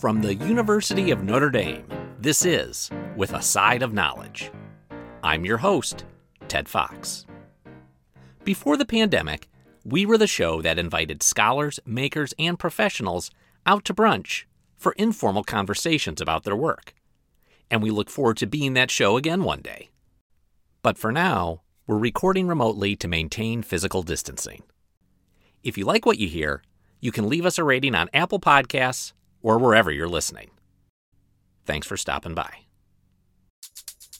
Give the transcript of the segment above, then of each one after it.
From the University of Notre Dame, this is With a Side of Knowledge. I'm your host, Ted Fox. Before the pandemic, we were the show that invited scholars, makers, and professionals out to brunch for informal conversations about their work. And we look forward to being that show again one day. But for now, we're recording remotely to maintain physical distancing. If you like what you hear, you can leave us a rating on Apple Podcasts or wherever you're listening. Thanks for stopping by.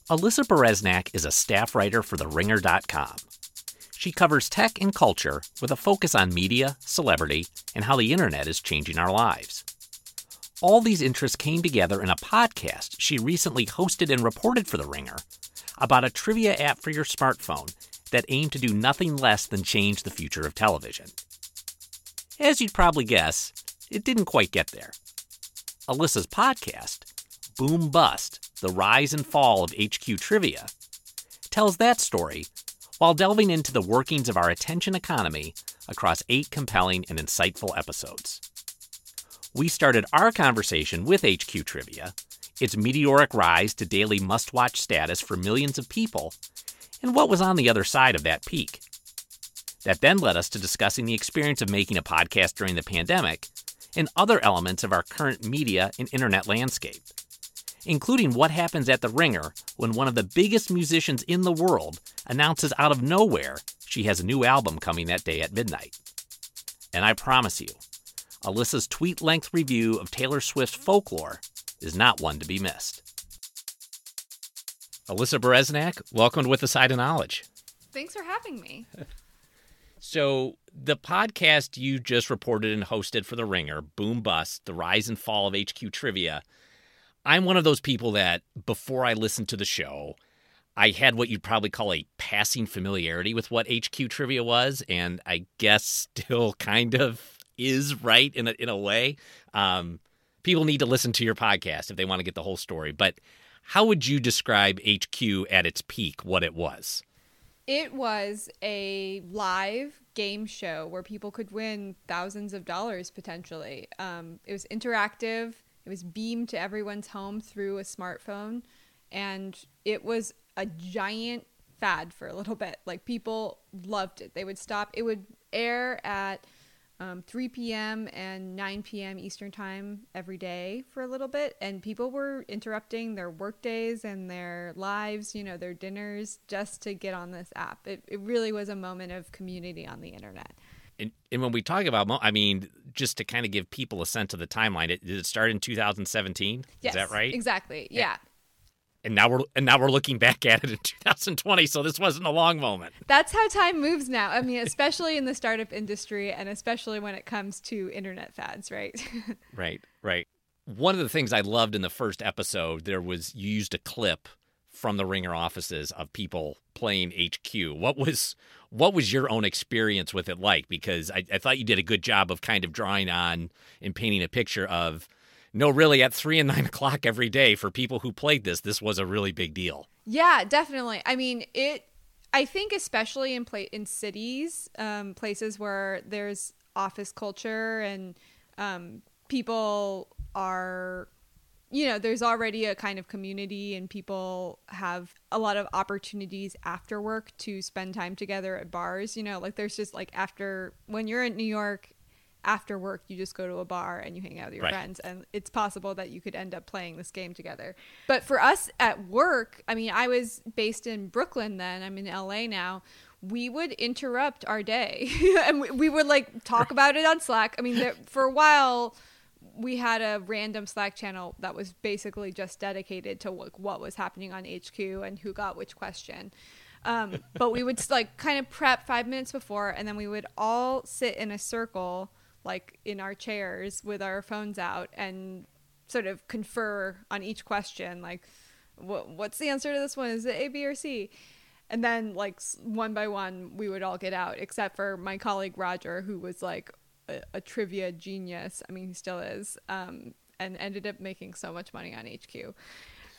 Alyssa Bereznak is a staff writer for TheRinger.com. She covers tech and culture with a focus on media, celebrity, and how the internet is changing our lives. All these interests came together in a podcast she recently hosted and reported for The Ringer about a trivia app for your smartphone that aimed to do nothing less than change the future of television. As you'd probably guess, it didn't quite get there. Alyssa's podcast, Boom Bust The Rise and Fall of HQ Trivia, tells that story while delving into the workings of our attention economy across eight compelling and insightful episodes. We started our conversation with HQ Trivia its meteoric rise to daily must watch status for millions of people, and what was on the other side of that peak. That then led us to discussing the experience of making a podcast during the pandemic and other elements of our current media and internet landscape, including what happens at The Ringer when one of the biggest musicians in the world announces out of nowhere she has a new album coming that day at midnight. And I promise you, Alyssa's tweet length review of Taylor Swift's folklore is not one to be missed. Alyssa Bereznak, welcome to With a Side of Knowledge. Thanks for having me. So, the podcast you just reported and hosted for The Ringer, Boom Bust, The Rise and Fall of HQ Trivia, I'm one of those people that before I listened to the show, I had what you'd probably call a passing familiarity with what HQ Trivia was, and I guess still kind of is right in a, in a way. Um, people need to listen to your podcast if they want to get the whole story. But how would you describe HQ at its peak, what it was? It was a live game show where people could win thousands of dollars potentially. Um, it was interactive, it was beamed to everyone's home through a smartphone, and it was a giant fad for a little bit. Like people loved it. They would stop, it would air at um, 3 p.m. and 9 p.m. Eastern Time every day for a little bit. And people were interrupting their work days and their lives, you know, their dinners just to get on this app. It, it really was a moment of community on the internet. And, and when we talk about, I mean, just to kind of give people a sense of the timeline, it, did it start in 2017? Yes, Is that right? Exactly. Yeah and now we're and now we're looking back at it in 2020 so this wasn't a long moment. That's how time moves now. I mean especially in the startup industry and especially when it comes to internet fads right? Right right. One of the things i loved in the first episode there was you used a clip from the ringer offices of people playing hq what was what was your own experience with it like? Because I, I thought you did a good job of kind of drawing on and painting a picture of no, really, at three and nine o'clock every day for people who played this, this was a really big deal. Yeah, definitely. I mean, it. I think especially in play in cities, um, places where there's office culture and um, people are you know there's already a kind of community and people have a lot of opportunities after work to spend time together at bars you know like there's just like after when you're in new york after work you just go to a bar and you hang out with your right. friends and it's possible that you could end up playing this game together. But for us at work i mean i was based in brooklyn then i'm in la now we would interrupt our day. And we, we, would like talk about it on slack. I mean there, for a while we had a random slack channel that was basically just dedicated to like what was happening on hq and who got which question. Um, but we would like kind of prep five minutes before and then we would all sit in a circle like in our chairs with our phones out and sort of confer on each question like what, what's the answer to this one? Is it a b or c? And then like one by one we would all get out except for my colleague roger who was like a, a trivia genius. I mean he still is um, and ended up making so much money on hq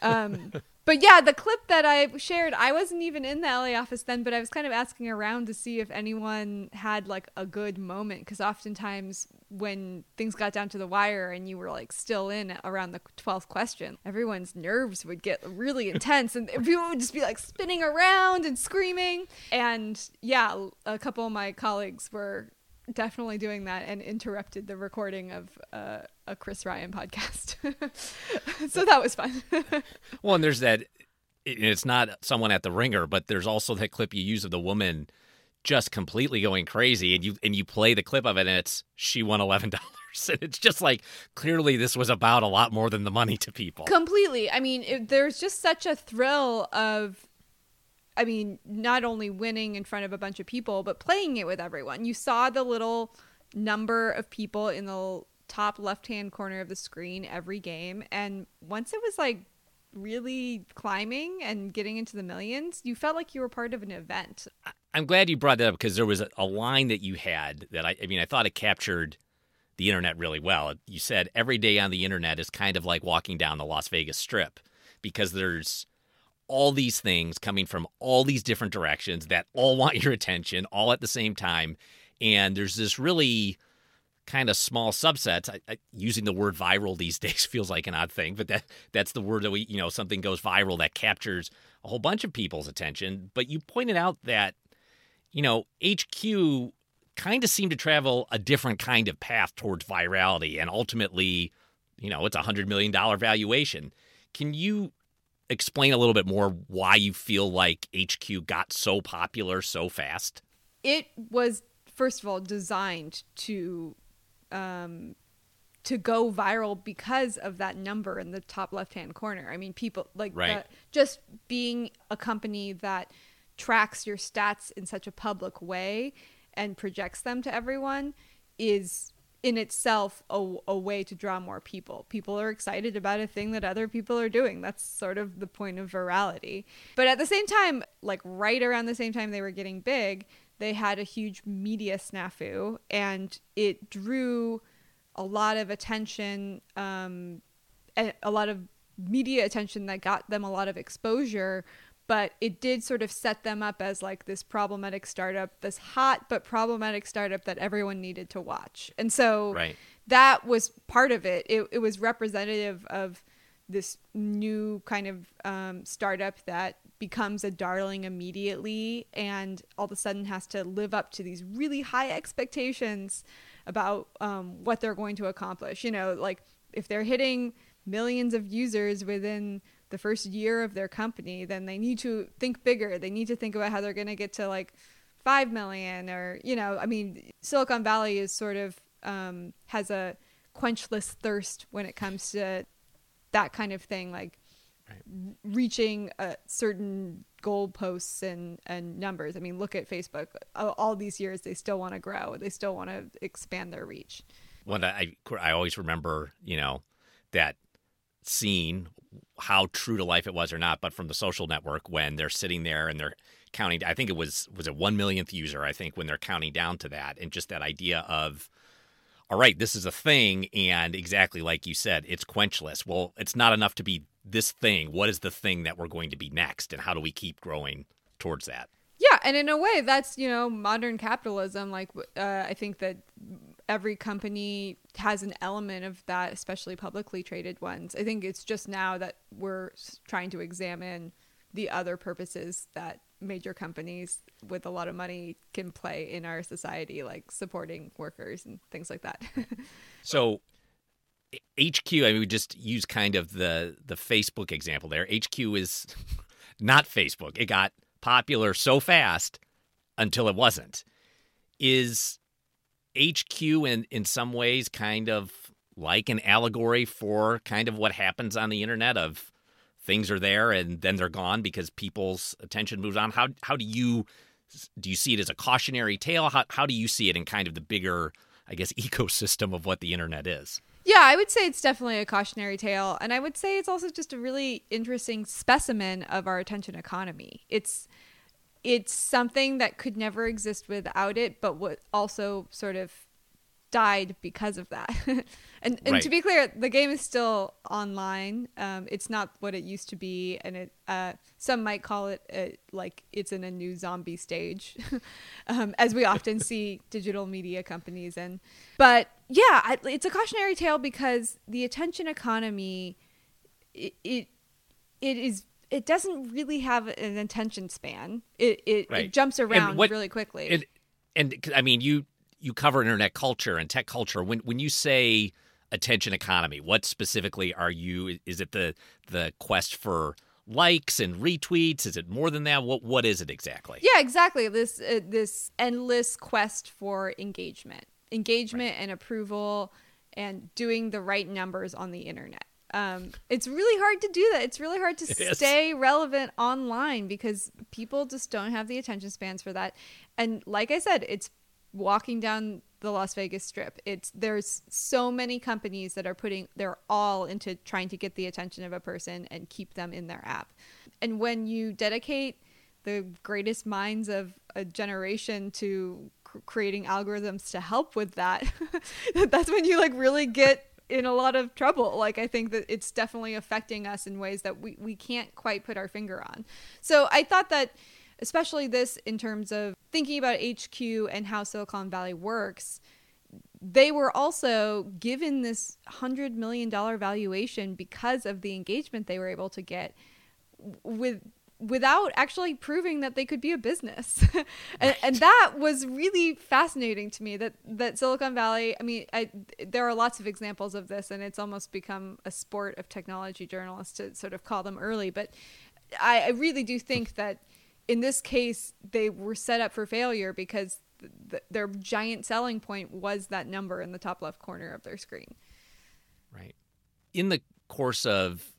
Um, but yeah, the clip that I shared, I wasn't even in the LA office then, but I was kind of asking around to see if anyone had like a good moment. Cause oftentimes when things got down to the wire and you were like still in around the 12th question, everyone's nerves would get really intense and people would just be like spinning around and screaming. And yeah, a couple of my colleagues were definitely doing that and interrupted the recording of uh, a Chris Ryan podcast. so that was fun. well, and there's that. It's not someone at the ringer, but there's also that clip you use of the woman just completely going crazy, and you and you play the clip of it, and it's she won eleven dollars. And it's just like clearly this was about a lot more than the money to people. Completely. I mean, it, there's just such a thrill of I mean, not only winning in front of a bunch of people, but playing it with everyone. You saw the little number of people in the top left hand corner of the screen every game. And once it was like really climbing and getting into the millions, you felt like you were part of an event. I'm glad you brought that up because there was a, line that you had that I, I mean, I thought it captured the internet really well. You said every day on the internet is kind of like walking down the Las Vegas Strip because there's all these things coming from all these different directions that all want your attention all at the same time. And there's this really kind of small subsets. I, I, using the word viral these days feels like an odd thing, but that that's the word that we, you know, something goes viral that captures a whole bunch of people's attention. But you pointed out that, you know, HQ kind of seemed to travel a different kind of path towards virality, and ultimately, you know, it's a hundred million dollar valuation. Can you explain a little bit more why you feel like HQ got so popular so fast? It was first of all designed to um, to go viral because of that number in the top left hand corner. I mean, people like right. the, just being a company that tracks your stats in such a public way and projects them to everyone is in itself a, a way to draw more people. People are excited about a thing that other people are doing. That's sort of the point of virality. But at the same time, like right around the same time they were getting big, they had a huge media snafu and it drew a lot of attention, um, a lot of media attention that got them a lot of exposure but it did sort of set them up as like this problematic startup, this hot but problematic startup that everyone needed to watch. And so right. that was part of it. it. It was representative of this new kind of um, startup that becomes a darling immediately and all of a sudden has to live up to these really high expectations about um, what they're going to accomplish. You know, like if they're hitting millions of users within the first year of their company, then they need to think bigger. They need to think about how they're going to get to like 5 million or, you know, I mean, Silicon Valley is sort of um, has a quenchless thirst when it comes to that kind of thing, like right. reaching a certain goalposts and, and numbers. I mean, look at Facebook. All these years, they still want to grow. They still want to expand their reach. One I I always remember, you know, that scene how true to life it was or not, but from the social network when they're sitting there and they're counting. I think it was was a one millionth user. I think when they're counting down to that, and just that idea of, all right, this is a thing, and exactly like you said, it's quenchless. Well, it's not enough to be this thing. What is the thing that we're going to be next, and how do we keep growing towards that? Yeah, and in a way, that's you know modern capitalism. Like, uh, I think that every company has an element of that, especially publicly traded ones. I think it's just now that we're trying to examine the other purposes that major companies with a lot of money can play in our society, like supporting workers and things like that. so, HQ, I mean, we just use kind of the the Facebook example there. HQ is not Facebook. It got popular so fast until it wasn't. Is HQ in in some ways kind of like an allegory for kind of what happens on the internet of things are there and then they're gone because people's attention moves on. How how do you do you see it as a cautionary tale? How how do you see it in kind of the bigger, I guess, ecosystem of what the internet is? Yeah, I would say it's definitely a cautionary tale, and I would say it's also just a really interesting specimen of our attention economy. It's it's something that could never exist without it, but what also sort of died because of that. and and Right. to be clear, the game is still online. Um, it's not what it used to be, and it uh, some might call it uh, like it's in a new zombie stage, um, as we often see digital media companies in. But yeah, I, it's a cautionary tale because the attention economy, it, it it is. It doesn't really have an attention span. It it, Right. it jumps around what- really quickly. And, and I mean, you you cover internet culture and tech culture. When when you say attention economy, what specifically are you? Is it the the quest for likes and retweets? Is it more than that? What what is it exactly? Yeah, exactly. This uh, this endless quest for engagement, engagement and approval, and doing the right numbers on the internet. Um, it's really hard to do that. It's really hard to It is. stay relevant online because people just don't have the attention spans for that. And like I said, it's walking down the Las Vegas Strip. It's there's so many companies that are putting their all into trying to get the attention of a person and keep them in their app. And when you dedicate the greatest minds of a generation to creating algorithms to help with that, that's when you like really get in a lot of trouble. Like I think that it's definitely affecting us in ways that we, we can't quite put our finger on. So I thought that especially this in terms of thinking about HQ and how Silicon Valley works, they were also given this hundred million dollar valuation because of the engagement they were able to get with without actually proving that they could be a business. And, and that was really fascinating to me that that silicon valley i mean I, there are lots of examples of this and it's almost become a sport of technology journalists to sort of call them early but i, I really do think that in this case they were set up for failure because th- th- their giant selling point was that number in the top left corner of their screen. Right. In the course of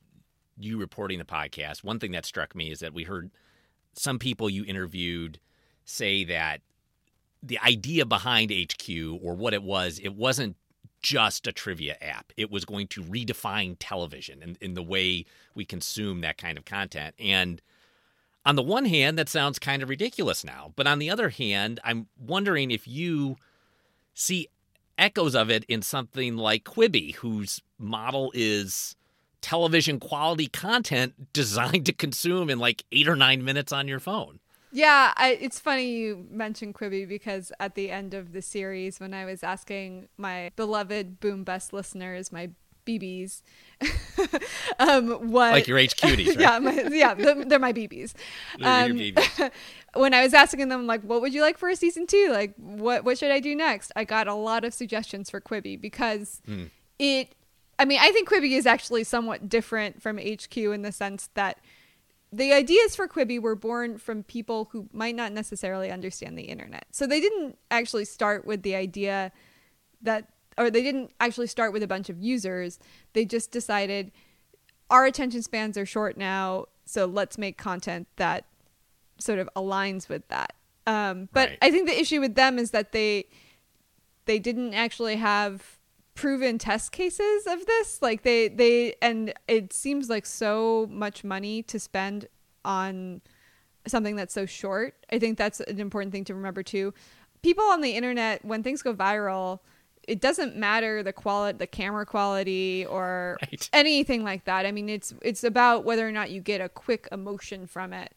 you reporting the podcast, one thing that struck me is that we heard some people you interviewed say that the idea behind HQ or what it was, it wasn't just a trivia app. It was going to redefine television and in the way we consume that kind of content. And on the one hand, that sounds kind of ridiculous now. But on the other hand, I'm wondering if you see echoes of it in something like Quibi, whose model is television quality content designed to consume in like eight or nine minutes on your phone. Yeah, I, it's funny you mentioned Quibi because at the end of the series, when I was asking my beloved Boom Bust listeners, my BBs, um, what Like your HQties, right? yeah, my, yeah, they're, they're my BBs. Um, BBs. when I was asking them like, what would you like for a season two? Like, what what should I do next? I got a lot of suggestions for Quibi because Hmm. it. I mean, I think Quibi is actually somewhat different from HQ in the sense that the ideas for Quibi were born from people who might not necessarily understand the internet. So they didn't actually start with the idea that, or they didn't actually start with a bunch of users. They just decided our attention spans are short now, so let's make content that sort of aligns with that. Um, but Right. I think the issue with them is that they they didn't actually have proven test cases of this. Like they they and it seems like so much money to spend on something that's so short. I think that's an important thing to remember too. People on the internet when things go viral it doesn't matter the quality the camera quality or Right. anything like that. I mean it's it's about whether or not you get a quick emotion from it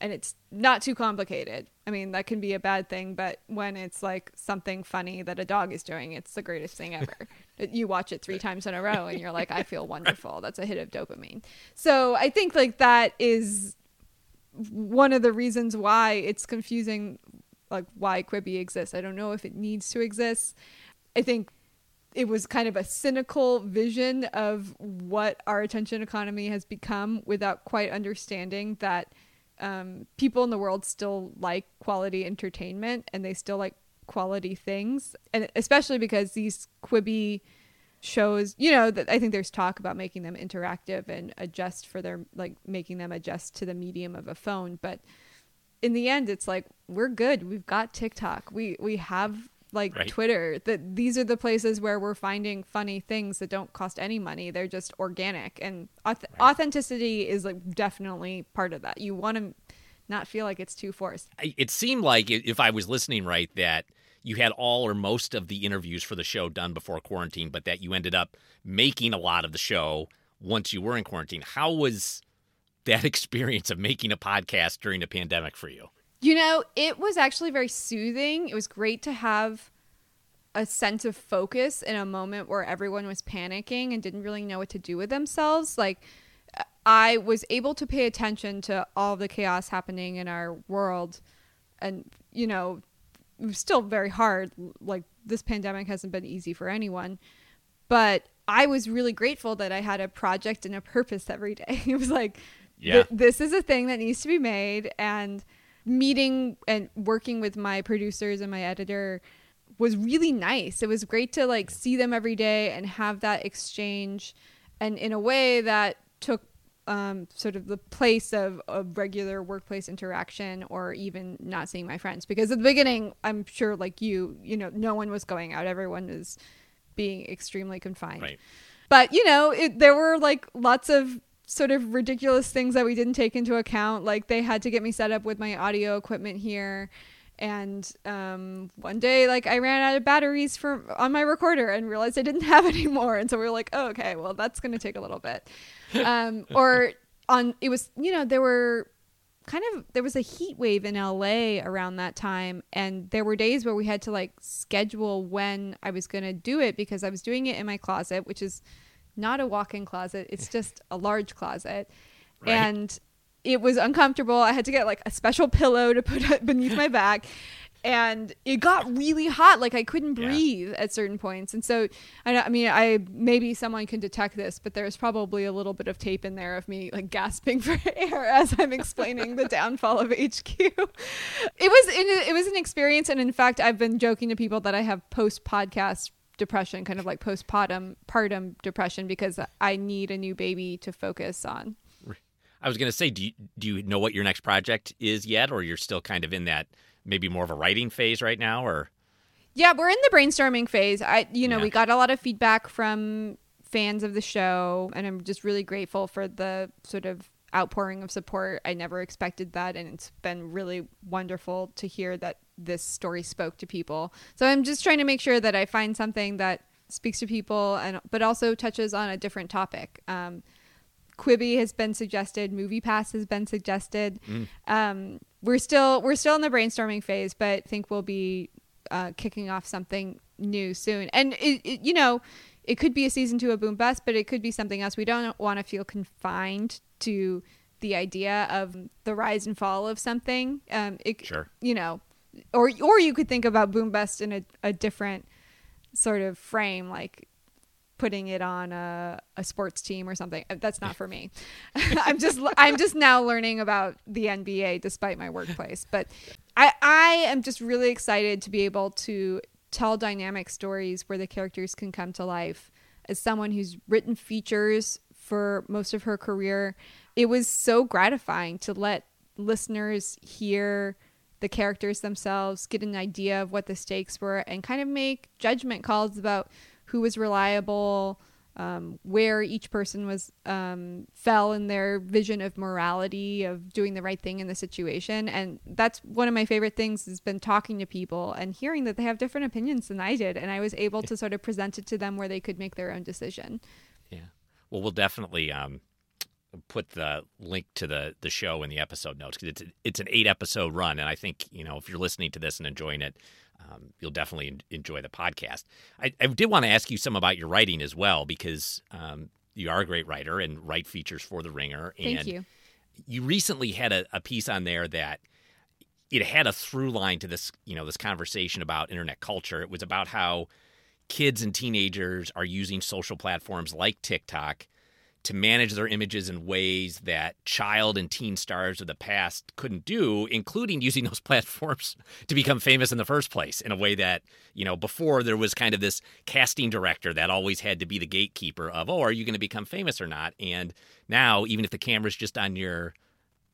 and it's not too complicated. I mean, that can be a bad thing, but when it's like something funny that a dog is doing, it's the greatest thing ever. you watch it three times in a row and you're like, I feel wonderful. That's a hit of dopamine. So I think like that is one of the reasons why it's confusing, like why Quibi exists. I don't know if it needs to exist. I think it was kind of a cynical vision of what our attention economy has become without quite understanding that um, people in the world still like quality entertainment and they still like quality things. And especially because these Quibi shows, you know, that I think there's talk about making them interactive and adjust for their, like, making them adjust to the medium of a phone. But in the end, it's like, we're good. We've got TikTok. We, we have like Right. Twitter that these are the places where we're finding funny things that don't cost any money. They're just organic and auth- authenticity is like definitely part of that. You want to not feel like it's too forced. I- it seemed like if I was listening right that you had all or most of the interviews for the show done before quarantine, but that you ended up making a lot of the show once you were in quarantine. How was that experience of making a podcast during a pandemic for you? You know, it was actually very soothing. It was great to have a sense of focus in a moment where everyone was panicking and didn't really know what to do with themselves. Like, I was able to pay attention to all the chaos happening in our world. And, you know, it was still very hard. Like, this pandemic hasn't been easy for anyone. But I was really grateful that I had a project and a purpose every day. It was like, yeah. th- this is a thing that needs to be made. And meeting and working with my producers and my editor was really nice. It was great to like see them every day and have that exchange and in a way that took um, sort of the place of a regular workplace interaction or even not seeing my friends because at the beginning i'm sure like you you know no one was going out everyone was being extremely confined right. but you know it, there were like lots of sort of ridiculous things that we didn't take into account. Like they had to get me set up with my audio equipment here. And um, one day like i ran out of batteries for on my recorder and realized i didn't have any more. And so we were like oh, okay well that's going to take a little bit. Um, or on it was you know there were kind of there was a heat wave in LA around that time. And there were days where we had to like schedule when I was going to do it because I was doing it in my closet which is not a walk-in closet it's just a large closet right. and it was uncomfortable. I had to get like a special pillow to put beneath my back. And it got really hot, like I couldn't breathe yeah. at certain points. And so, I, I mean, I maybe someone can detect this, but there's probably a little bit of tape in there of me like gasping for air as I'm explaining the downfall of HQ. It was it was an experience, and in fact, I've been joking to people that I have post podcast depression, kind of like postpartum partum depression, because I need a new baby to focus on. I was going to say, do you, do you know what your next project is yet, or you're still kind of in that maybe more of a writing phase right now, or? Yeah, we're in the brainstorming phase. I, you know, yeah. we got a lot of feedback from fans of the show, and I'm just really grateful for the sort of outpouring of support. I never expected that, and it's been really wonderful to hear that this story spoke to people. So I'm just trying to make sure that I find something that speaks to people, and but also touches on a different topic. Um, Quibi has been suggested. Movie Pass has been suggested. Mm. Um, we're still we're still in the brainstorming phase, but I think we'll be uh, kicking off something new soon. And it, it, you know, it could be a season two of Boom Bust, but it could be something else. We don't want to feel confined to the idea of the rise and fall of something. Um, it, sure. You know, or or you could think about Boom Bust in a, a different sort of frame, like putting it on a, a sports team or something. Uh, that's not for me. I'm just I'm just now learning about the NBA despite my workplace. But I I am just really excited to be able to tell dynamic stories where the characters can come to life. As someone who's written features for most of her career, it was so gratifying to let listeners hear the characters themselves, get an idea of what the stakes were, and kind of make judgment calls about who was reliable, um, where each person was um, fell in their vision of morality of doing the right thing in the situation. And that's one of my favorite things has been talking to people and hearing that they have different opinions than i did. And i was able to sort of present it to them where they could make their own decision. Yeah. Well we'll definitely um, put the link to the the show in the episode notes because it's it's an eight episode run and i think you know if you're listening to this and enjoying it um, you'll definitely enjoy the podcast. I, I, did want to ask you some about your writing as well because um, you are a great writer and write features for The Ringer. And Thank you. You recently had a, a piece on there that it had a through line to this, you know, this conversation about internet culture. It was about how kids and teenagers are using social platforms like TikTok to manage their images in ways that child and teen stars of the past couldn't do, including using those platforms to become famous in the first place in a way that, you know, before there was kind of this casting director that always had to be the gatekeeper of, oh, are you going to become famous or not? And now, even if the camera's just on your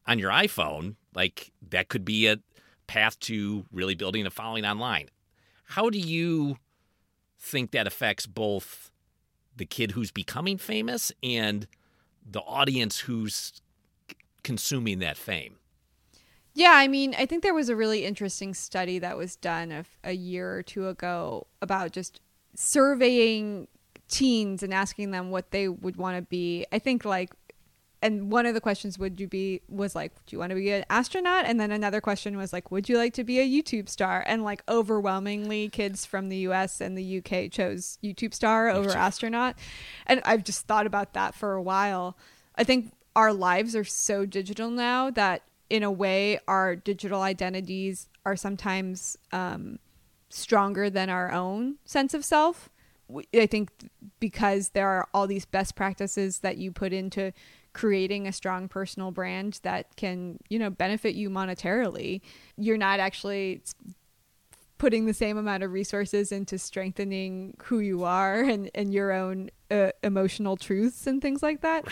on your iPhone, like that could be a path to really building a following online. How do you think that affects both the kid who's becoming famous and the audience who's consuming that fame. Yeah, I mean, I think there was a really interesting study that was done a, a year or two ago about just surveying teens and asking them what they would want to be. I think like and one of the questions would you be was like do you want to be an astronaut? And then another question was like would you like to be a youtube star? And like overwhelmingly kids from the us and the uk chose youtube star over YouTube. astronaut. And i've just thought about that for a while. I think our lives are so digital now that in a way our digital identities are sometimes um, stronger than our own sense of self. I think because there are all these best practices that you put into creating a strong personal brand that can, you know, benefit you monetarily, you're not actually putting the same amount of resources into strengthening who you are and, and your own uh, emotional truths and things like that.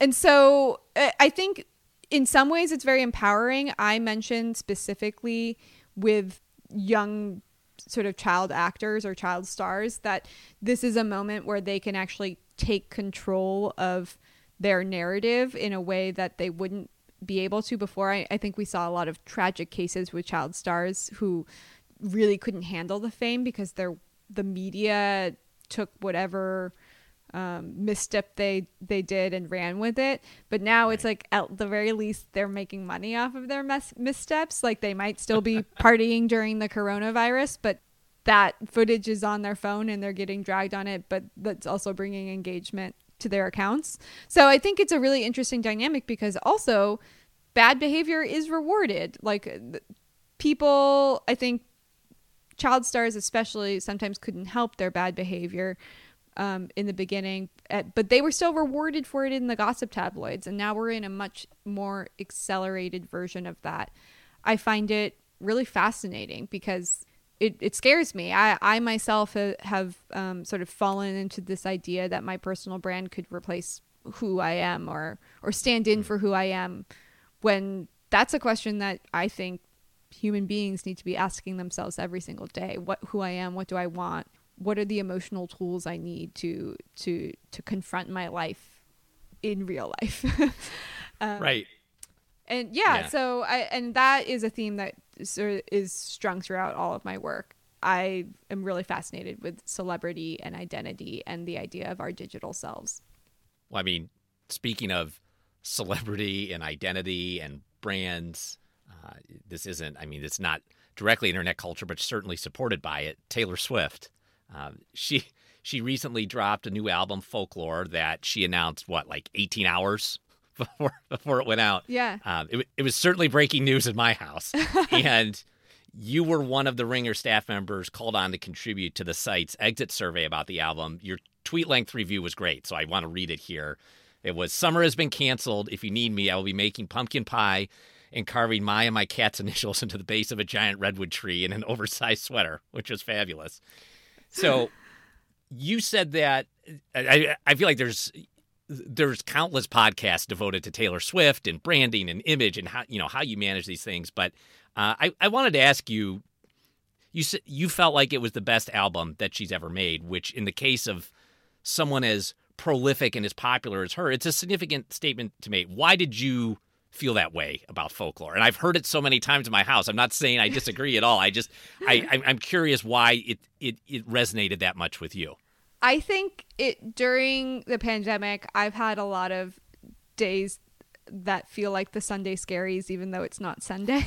And so I think in some ways it's very empowering. I mentioned specifically with young sort of child actors or child stars that this is a moment where they can actually take control of their narrative in a way that they wouldn't be able to before. I, I think we saw a lot of tragic cases with child stars who really couldn't handle the fame because they're the media took whatever um, misstep they they did and ran with it. But now it's like at the very least they're making money off of their mes- missteps. Like they might still be partying during the coronavirus, but that footage is on their phone and they're getting dragged on it. But that's also bringing engagement to their accounts. So I think it's a really interesting dynamic because also bad behavior is rewarded. Like people, I think child stars especially sometimes couldn't help their bad behavior um, in the beginning, at, but they were still rewarded for it in the gossip tabloids. And now we're in a much more accelerated version of that. I find it really fascinating because it, it scares me. I, I myself have, have um, sort of fallen into this idea that my personal brand could replace who I am or or stand in hmm. for who I am when that's a question that I think human beings need to be asking themselves every single day. What who I am, what do I want? What are the emotional tools I need to to to confront my life in real life? um, right. And yeah, yeah, so I and that is a theme that is strung throughout all of my work. I am really fascinated with celebrity and identity and the idea of our digital selves. Well, I mean, speaking of celebrity and identity and brands, uh, this isn't, I mean, it's not directly internet culture, but certainly supported by it. Taylor Swift. Uh, she she recently dropped a new album, Folklore, that she announced what like 18 hours before before it went out. Yeah. Um, it, it was certainly breaking news in my house, and you were one of the Ringer staff members called on to contribute to the site's exit survey about the album. Your tweet length review was great, so I want to read it here. It was Summer has been canceled. If you need me, I will be making pumpkin pie and carving my and my cat's initials into the base of a giant redwood tree in an oversized sweater, which was fabulous. So you said that I, I feel like there's there's countless podcasts devoted to Taylor Swift and branding and image and how you know how you manage these things. But uh, I I wanted to ask you, you you felt like it was the best album that she's ever made, which in the case of someone as prolific and as popular as her, it's a significant statement to make. Why did you feel that way about folklore? And I've heard it so many times in my house. I'm not saying I disagree at all. I just I I'm curious why it it it resonated that much with you. I think it during the pandemic, I've had a lot of days that feel like the Sunday scaries, even though it's not Sunday.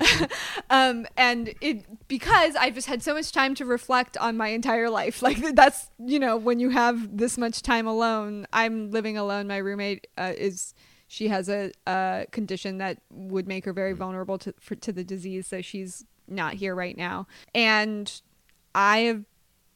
um, and it because I've just had so much time to reflect on my entire life. Like that's you know when you have this much time alone. I'm living alone. My roommate uh, is she has a, a condition that would make her very vulnerable to for, to the disease, so she's not here right now. And I have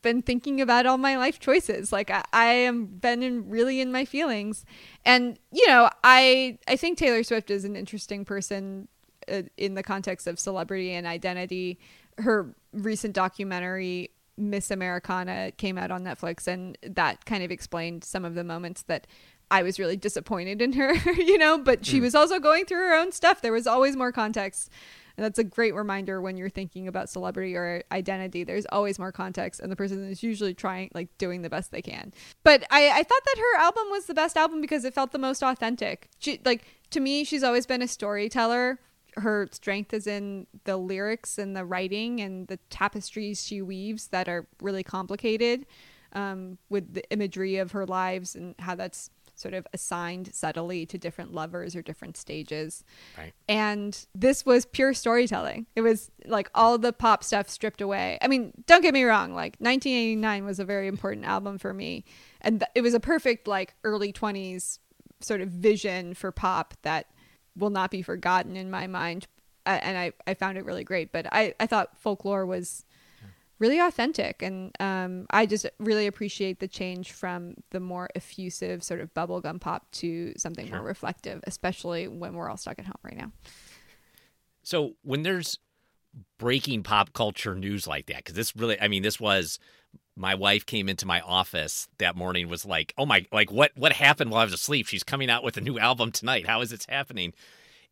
been thinking about all my life choices. Like I, I am been in, really in my feelings, and you know, I I think Taylor Swift is an interesting person uh, in the context of celebrity and identity. Her recent documentary Miss Americana came out on Netflix, and that kind of explained some of the moments that I was really disappointed in her. You know, but she mm. was also going through her own stuff. There was always more context and that's a great reminder when you're thinking about celebrity or identity. There's always more context, and the person is usually trying, like, doing the best they can. But I, I thought that her album was the best album because it felt the most authentic. She, like, to me, she's always been a storyteller. her strength is in the lyrics and the writing and the tapestries she weaves that are really complicated um, with the imagery of her lives and how that's sort of assigned subtly to different lovers or different stages. Right. And this was pure storytelling. It was like all the pop stuff stripped away. I mean, don't get me wrong, like 1989 was a very important album for me. And th- it was a perfect like early 20s sort of vision for pop that will not be forgotten in my mind. Uh, and I, I found it really great. But I, I thought folklore was really authentic. And um, I just really appreciate the change from the more effusive sort of bubblegum pop to something Sure. more reflective, especially when we're all stuck at home right now. So when there's breaking pop culture news like that, because this really, I mean, this was my wife came into my office that morning was like, oh my, like what what happened while I was asleep? She's coming out with a new album tonight. How is this happening?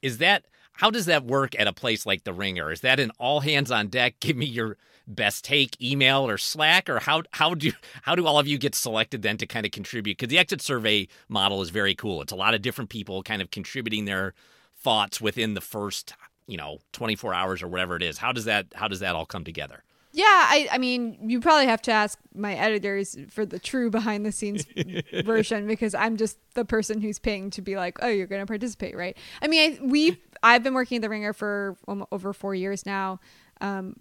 Is that how does that work at a place like The Ringer? Is that an all hands on deck? Give me your best take email or Slack, or how how do how do all of you get selected then to kind of contribute? Because the exit survey model is very cool. It's a lot of different people kind of contributing their thoughts within the first you know 24 hours or whatever it is. How does that how does that all come together? Yeah, I, I mean, you probably have to ask my editors for the true behind the scenes version because I'm just the person who's paying to be like, oh, you're going to participate, right? I mean, I, we I've been working at the Ringer for um, over four years now. Um,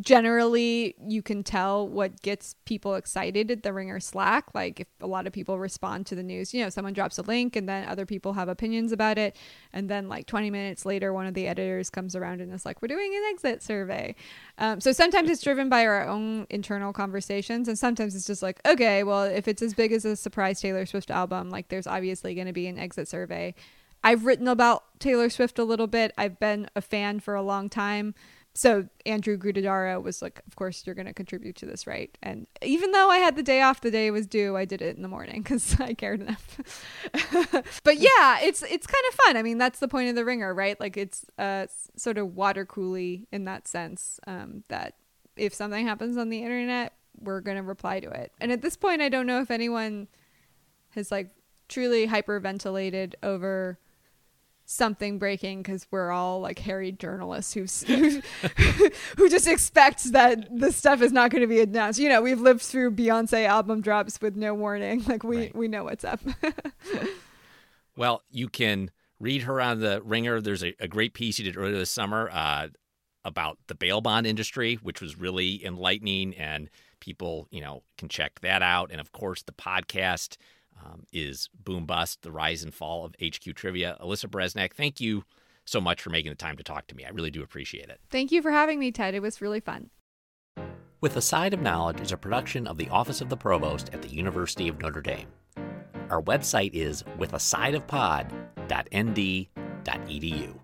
generally, you can tell what gets people excited at the Ringer Slack. Like if a lot of people respond to the news, you know, someone drops a link and then other people have opinions about it, and then like 20 minutes later, one of the editors comes around and is like, we're doing an exit survey. Um, so sometimes it's driven by our own internal conversations, and sometimes it's just like, okay, well, if it's as big as a surprise Taylor Swift album, like there's obviously going to be an exit survey. I've written about Taylor Swift a little bit. I've been a fan for a long time. So Andrew Gruttadaro was like, of course you're going to contribute to this, right? And even though I had the day off the day was due, I did it in the morning because I cared enough. but yeah, it's it's kind of fun. I mean, that's the point of the ringer, right? Like it's uh, sort of water cooly in that sense um, that if something happens on the internet, we're going to reply to it. And at this point, I don't know if anyone has like truly hyperventilated over something breaking because we're all like harried journalists who who, just expect that the stuff is not going to be announced. You know, we've lived through Beyonce album drops with no warning. Like we Right. we know what's up. Well, you can read her on the Ringer. There's a, a great piece you did earlier this summer uh, about the bail bond industry, which was really enlightening, and people, you know, can check that out. And of course, the podcast um, is Boom Bust: The Rise and Fall of HQ Trivia. Alyssa Bereznak, thank you so much for making the time to talk to me. I really do appreciate it. Thank you for having me, Ted. It was really fun. With a Side of Knowledge is a production of the Office of the Provost at the University of Notre Dame. Our website is withasideofpod.nd.edu.